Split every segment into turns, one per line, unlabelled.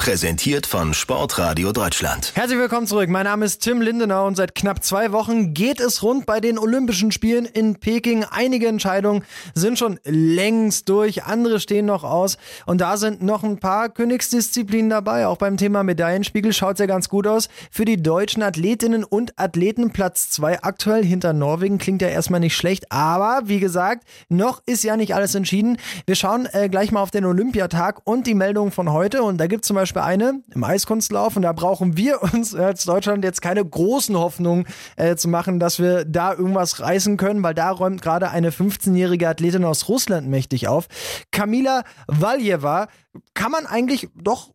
Präsentiert von Sportradio Deutschland.
Herzlich willkommen zurück. Mein Name ist Tim Lindenau und seit knapp zwei Wochen geht es rund bei den Olympischen Spielen in Peking. Einige Entscheidungen sind schon längst durch, andere stehen noch aus. Und da sind noch ein paar Königsdisziplinen dabei. Auch beim Thema Medaillenspiegel schaut es ja ganz gut aus. Für die deutschen Athletinnen und Athleten Platz zwei aktuell hinter Norwegen. Klingt ja erstmal nicht schlecht. Aber wie gesagt, noch ist ja nicht alles entschieden. Wir schauen äh, gleich mal auf den Olympiatag und die Meldungen von heute. Und da gibt es zum Beispiel eine im Eiskunstlauf und da brauchen wir uns als Deutschland jetzt keine großen Hoffnungen äh, zu machen, dass wir da irgendwas reißen können, weil da räumt gerade eine 15-jährige Athletin aus Russland mächtig auf. Kamila Valjeva kann man eigentlich doch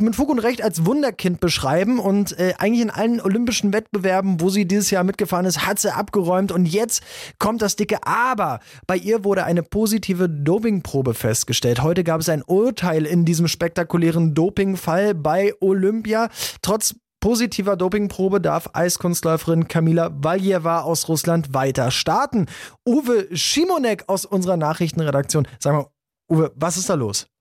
mit Fug und Recht als Wunderkind beschreiben und äh, eigentlich in allen olympischen Wettbewerben, wo sie dieses Jahr mitgefahren ist, hat sie abgeräumt und jetzt kommt das dicke Aber. Bei ihr wurde eine positive Dopingprobe festgestellt. Heute gab es ein Urteil in diesem spektakulären Dopingfall bei Olympia. Trotz positiver Dopingprobe darf Eiskunstläuferin Kamila Valjeva aus Russland weiter starten. Uwe Schimonek aus unserer Nachrichtenredaktion. Sag mal, Uwe, was ist da los?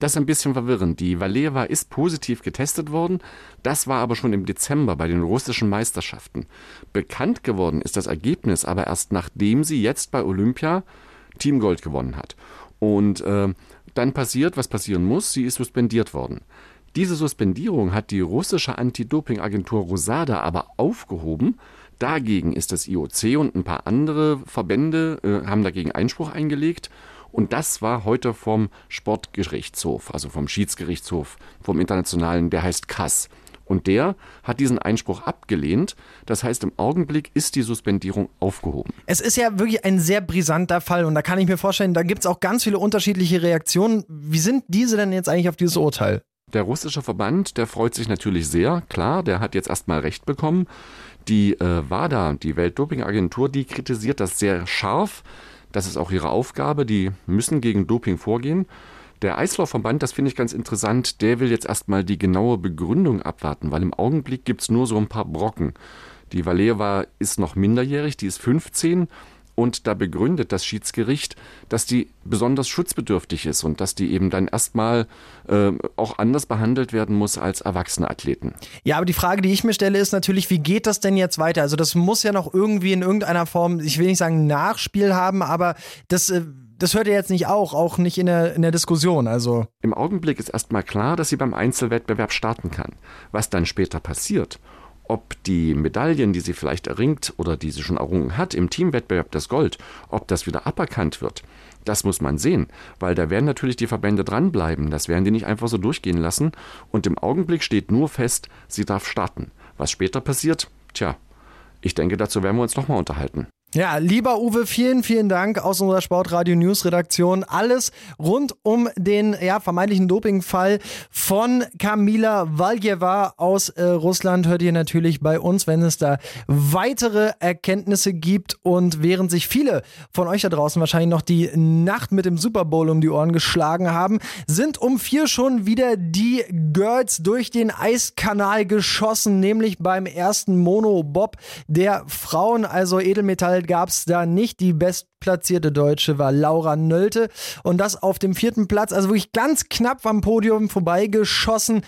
Das ist ein bisschen verwirrend. Die Valeva ist positiv getestet worden. Das war aber schon im Dezember bei den russischen Meisterschaften. Bekannt geworden ist das Ergebnis aber erst nachdem sie jetzt bei Olympia Team Gold gewonnen hat. Und äh, dann passiert, was passieren muss. Sie ist suspendiert worden. Diese Suspendierung hat die russische Anti-Doping-Agentur Rosada aber aufgehoben. Dagegen ist das IOC und ein paar andere Verbände äh, haben dagegen Einspruch eingelegt. Und das war heute vom Sportgerichtshof, also vom Schiedsgerichtshof, vom Internationalen, der heißt Kass. Und der hat diesen Einspruch abgelehnt. Das heißt, im Augenblick ist die Suspendierung aufgehoben.
Es ist ja wirklich ein sehr brisanter Fall und da kann ich mir vorstellen, da gibt es auch ganz viele unterschiedliche Reaktionen. Wie sind diese denn jetzt eigentlich auf dieses Urteil?
Der russische Verband, der freut sich natürlich sehr, klar, der hat jetzt erstmal Recht bekommen. Die äh, WADA, die Weltdopingagentur, die kritisiert das sehr scharf. Das ist auch ihre Aufgabe. Die müssen gegen Doping vorgehen. Der Eislaufverband, das finde ich ganz interessant, der will jetzt erstmal die genaue Begründung abwarten, weil im Augenblick gibt es nur so ein paar Brocken. Die Valeva ist noch minderjährig, die ist 15 und da begründet das Schiedsgericht, dass die besonders schutzbedürftig ist und dass die eben dann erstmal äh, auch anders behandelt werden muss als erwachsene Athleten.
Ja, aber die Frage, die ich mir stelle, ist natürlich, wie geht das denn jetzt weiter? Also das muss ja noch irgendwie in irgendeiner Form, ich will nicht sagen Nachspiel haben, aber das... Äh das hört ihr jetzt nicht auch, auch nicht in der, in der Diskussion. Also.
Im Augenblick ist erstmal klar, dass sie beim Einzelwettbewerb starten kann. Was dann später passiert ob die Medaillen, die sie vielleicht erringt oder die sie schon errungen hat im Teamwettbewerb das Gold, ob das wieder aberkannt wird, das muss man sehen, weil da werden natürlich die Verbände dranbleiben. Das werden die nicht einfach so durchgehen lassen. Und im Augenblick steht nur fest, sie darf starten. Was später passiert, tja, ich denke, dazu werden wir uns nochmal unterhalten.
Ja, lieber Uwe, vielen, vielen Dank aus unserer Sportradio News Redaktion. Alles rund um den ja, vermeintlichen Dopingfall von Kamila Valjeva aus äh, Russland hört ihr natürlich bei uns, wenn es da weitere Erkenntnisse gibt. Und während sich viele von euch da draußen wahrscheinlich noch die Nacht mit dem Super Bowl um die Ohren geschlagen haben, sind um vier schon wieder die Girls durch den Eiskanal geschossen, nämlich beim ersten Monobob der Frauen, also Edelmetall Gold gab es da nicht. Die bestplatzierte Deutsche war Laura Nölte und das auf dem vierten Platz. Also wirklich ganz knapp am Podium vorbeigeschossen.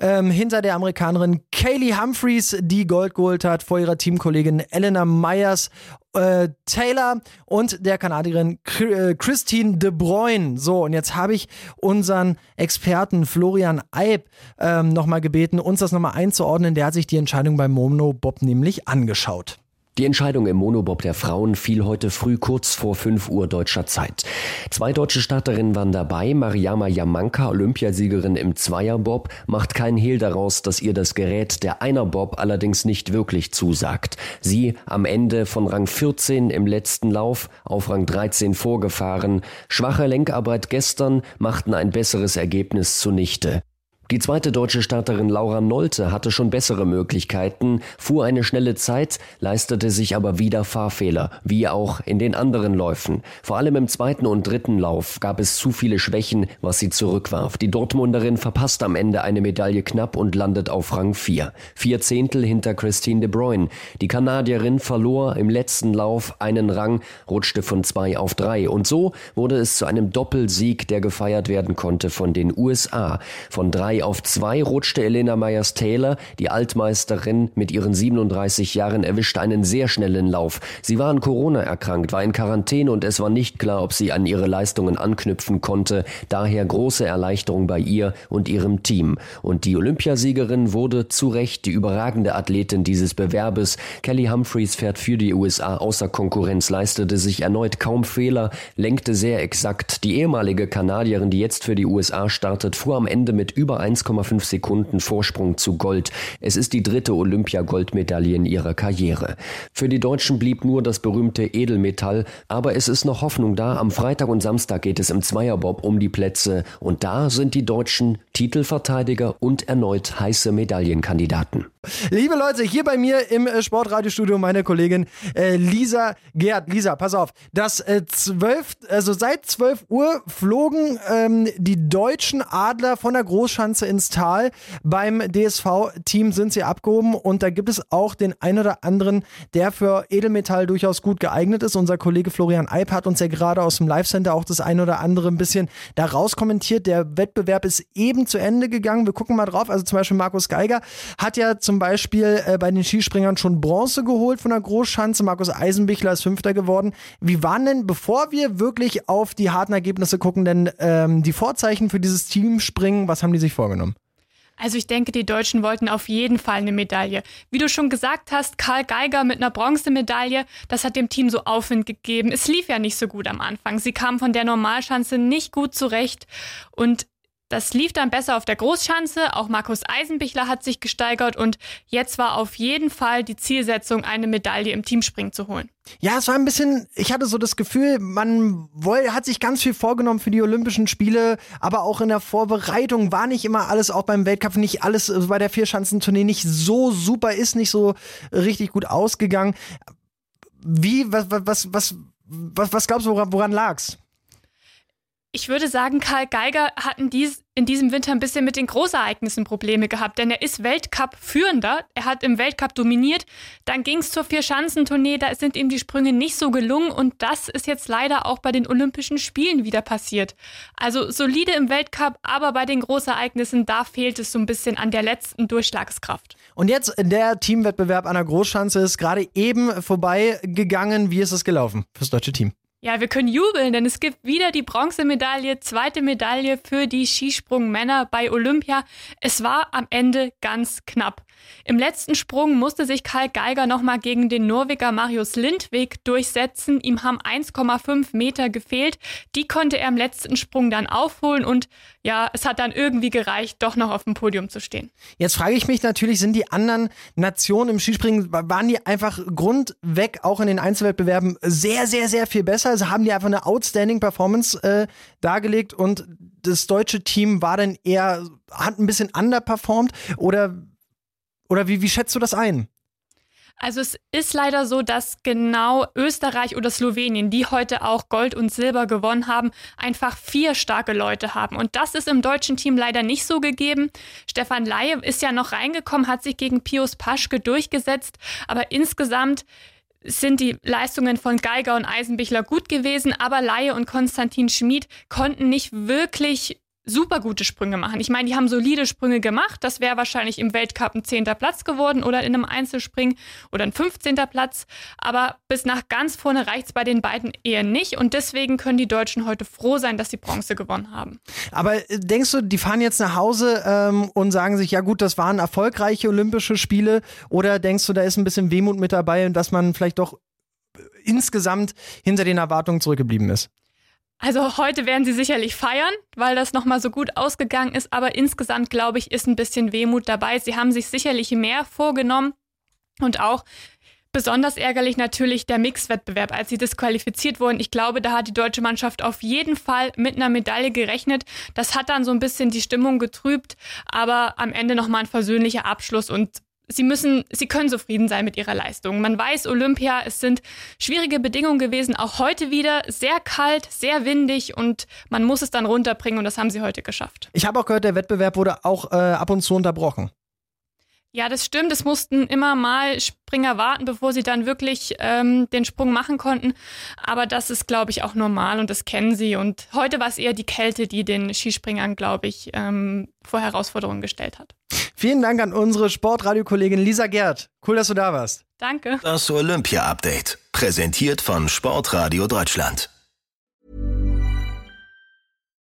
Ähm, hinter der Amerikanerin Kaylee Humphreys, die Gold geholt hat, vor ihrer Teamkollegin Elena Myers äh, Taylor und der Kanadierin äh, Christine De Bruyne. So, und jetzt habe ich unseren Experten Florian Eib ähm, nochmal gebeten, uns das nochmal einzuordnen. Der hat sich die Entscheidung beim Mono Bob nämlich angeschaut.
Die Entscheidung im Monobob der Frauen fiel heute früh kurz vor 5 Uhr deutscher Zeit. Zwei deutsche Starterinnen waren dabei. Mariama Yamanka, Olympiasiegerin im Zweierbob, macht keinen Hehl daraus, dass ihr das Gerät der Einerbob allerdings nicht wirklich zusagt. Sie am Ende von Rang 14 im letzten Lauf auf Rang 13 vorgefahren. Schwache Lenkarbeit gestern machten ein besseres Ergebnis zunichte. Die zweite deutsche Starterin Laura Nolte hatte schon bessere Möglichkeiten, fuhr eine schnelle Zeit, leistete sich aber wieder Fahrfehler, wie auch in den anderen Läufen. Vor allem im zweiten und dritten Lauf gab es zu viele Schwächen, was sie zurückwarf. Die Dortmunderin verpasst am Ende eine Medaille knapp und landet auf Rang 4. Vier Zehntel hinter Christine de Bruyne. Die Kanadierin verlor im letzten Lauf einen Rang, rutschte von zwei auf drei. Und so wurde es zu einem Doppelsieg, der gefeiert werden konnte von den USA. Von drei 3 auf 2 rutschte Elena Myers-Taylor. Die Altmeisterin mit ihren 37 Jahren erwischte einen sehr schnellen Lauf. Sie war an Corona erkrankt, war in Quarantäne und es war nicht klar, ob sie an ihre Leistungen anknüpfen konnte. Daher große Erleichterung bei ihr und ihrem Team. Und die Olympiasiegerin wurde zu Recht die überragende Athletin dieses Bewerbes. Kelly Humphreys fährt für die USA außer Konkurrenz, leistete sich erneut kaum Fehler, lenkte sehr exakt. Die ehemalige Kanadierin, die jetzt für die USA startet, fuhr am Ende mit über 1,5 Sekunden Vorsprung zu Gold. Es ist die dritte Olympia-Goldmedaille in ihrer Karriere. Für die Deutschen blieb nur das berühmte Edelmetall, aber es ist noch Hoffnung da. Am Freitag und Samstag geht es im Zweierbob um die Plätze und da sind die Deutschen Titelverteidiger und erneut heiße Medaillenkandidaten.
Liebe Leute, hier bei mir im äh, Sportradiostudio meine Kollegin äh, Lisa Gerd. Lisa, pass auf. Das äh, 12, also seit 12 Uhr flogen ähm, die deutschen Adler von der Großschanze ins Tal. Beim DSV-Team sind sie abgehoben und da gibt es auch den ein oder anderen, der für Edelmetall durchaus gut geeignet ist. Unser Kollege Florian Eib hat uns ja gerade aus dem Live-Center auch das ein oder andere ein bisschen daraus kommentiert. Der Wettbewerb ist eben zu Ende gegangen. Wir gucken mal drauf. Also zum Beispiel Markus Geiger hat ja zum Beispiel äh, bei den Skispringern schon Bronze geholt von der Großschanze. Markus Eisenbichler ist Fünfter geworden. Wie waren denn, bevor wir wirklich auf die harten Ergebnisse gucken, denn ähm, die Vorzeichen für dieses Teamspringen, was haben die sich vorgenommen?
Also ich denke, die Deutschen wollten auf jeden Fall eine Medaille. Wie du schon gesagt hast, Karl Geiger mit einer Bronzemedaille, das hat dem Team so Aufwind gegeben. Es lief ja nicht so gut am Anfang. Sie kamen von der Normalschanze nicht gut zurecht und das lief dann besser auf der Großschanze. Auch Markus Eisenbichler hat sich gesteigert und jetzt war auf jeden Fall die Zielsetzung, eine Medaille im Teamspringen zu holen.
Ja, es war ein bisschen, ich hatte so das Gefühl, man woll, hat sich ganz viel vorgenommen für die Olympischen Spiele, aber auch in der Vorbereitung war nicht immer alles, auch beim Weltcup, nicht alles bei der Vierschanzentournee nicht so super ist, nicht so richtig gut ausgegangen. Wie, was, was, was, was, was glaubst du, woran, woran lag's?
Ich würde sagen, Karl Geiger hat in, dies, in, diesem Winter ein bisschen mit den Großereignissen Probleme gehabt, denn er ist Weltcup-Führender. Er hat im Weltcup dominiert. Dann ging es zur Vier-Schanzentournee, da sind ihm die Sprünge nicht so gelungen und das ist jetzt leider auch bei den Olympischen Spielen wieder passiert. Also solide im Weltcup, aber bei den Großereignissen, da fehlt es so ein bisschen an der letzten Durchschlagskraft.
Und jetzt der Teamwettbewerb an der Großschanze ist gerade eben vorbeigegangen. Wie ist es gelaufen fürs deutsche Team?
Ja, wir können jubeln, denn es gibt wieder die Bronzemedaille, zweite Medaille für die Skisprungmänner bei Olympia. Es war am Ende ganz knapp. Im letzten Sprung musste sich Karl Geiger nochmal gegen den Norweger Marius Lindwig durchsetzen. Ihm haben 1,5 Meter gefehlt. Die konnte er im letzten Sprung dann aufholen und ja, es hat dann irgendwie gereicht, doch noch auf dem Podium zu stehen.
Jetzt frage ich mich natürlich, sind die anderen Nationen im Skispringen, waren die einfach grundweg auch in den Einzelwettbewerben sehr, sehr, sehr viel besser? Also haben die einfach eine outstanding Performance äh, dargelegt und das deutsche Team war dann eher, hat ein bisschen underperformed oder oder wie, wie schätzt du das ein?
Also es ist leider so, dass genau Österreich oder Slowenien, die heute auch Gold und Silber gewonnen haben, einfach vier starke Leute haben. Und das ist im deutschen Team leider nicht so gegeben. Stefan Laie ist ja noch reingekommen, hat sich gegen Pius Paschke durchgesetzt. Aber insgesamt sind die Leistungen von Geiger und Eisenbichler gut gewesen, aber Laie und Konstantin Schmid konnten nicht wirklich super gute Sprünge machen. Ich meine, die haben solide Sprünge gemacht. Das wäre wahrscheinlich im Weltcup ein zehnter Platz geworden oder in einem Einzelspringen oder ein 15. Platz. Aber bis nach ganz vorne reicht es bei den beiden eher nicht. Und deswegen können die Deutschen heute froh sein, dass sie Bronze gewonnen haben.
Aber äh, denkst du, die fahren jetzt nach Hause ähm, und sagen sich, ja gut, das waren erfolgreiche Olympische Spiele? Oder denkst du, da ist ein bisschen Wehmut mit dabei und dass man vielleicht doch äh, insgesamt hinter den Erwartungen zurückgeblieben ist?
Also heute werden sie sicherlich feiern, weil das nochmal so gut ausgegangen ist, aber insgesamt glaube ich, ist ein bisschen Wehmut dabei. Sie haben sich sicherlich mehr vorgenommen und auch besonders ärgerlich natürlich der Mixwettbewerb, als sie disqualifiziert wurden. Ich glaube, da hat die deutsche Mannschaft auf jeden Fall mit einer Medaille gerechnet. Das hat dann so ein bisschen die Stimmung getrübt, aber am Ende nochmal ein versöhnlicher Abschluss und sie müssen, sie können zufrieden sein mit ihrer Leistung. Man weiß, Olympia, es sind schwierige Bedingungen gewesen, auch heute wieder sehr kalt, sehr windig und man muss es dann runterbringen und das haben sie heute geschafft.
Ich habe auch gehört, der Wettbewerb wurde auch äh, ab und zu unterbrochen.
Ja, das stimmt. Es mussten immer mal Springer warten, bevor sie dann wirklich ähm, den Sprung machen konnten. Aber das ist, glaube ich, auch normal und das kennen sie. Und heute war es eher die Kälte, die den Skispringern, glaube ich, ähm, vor Herausforderungen gestellt hat.
Vielen Dank an unsere Sportradiokollegin Lisa Gerd. Cool, dass du da warst.
Danke.
Das Olympia-Update. Präsentiert von Sportradio Deutschland.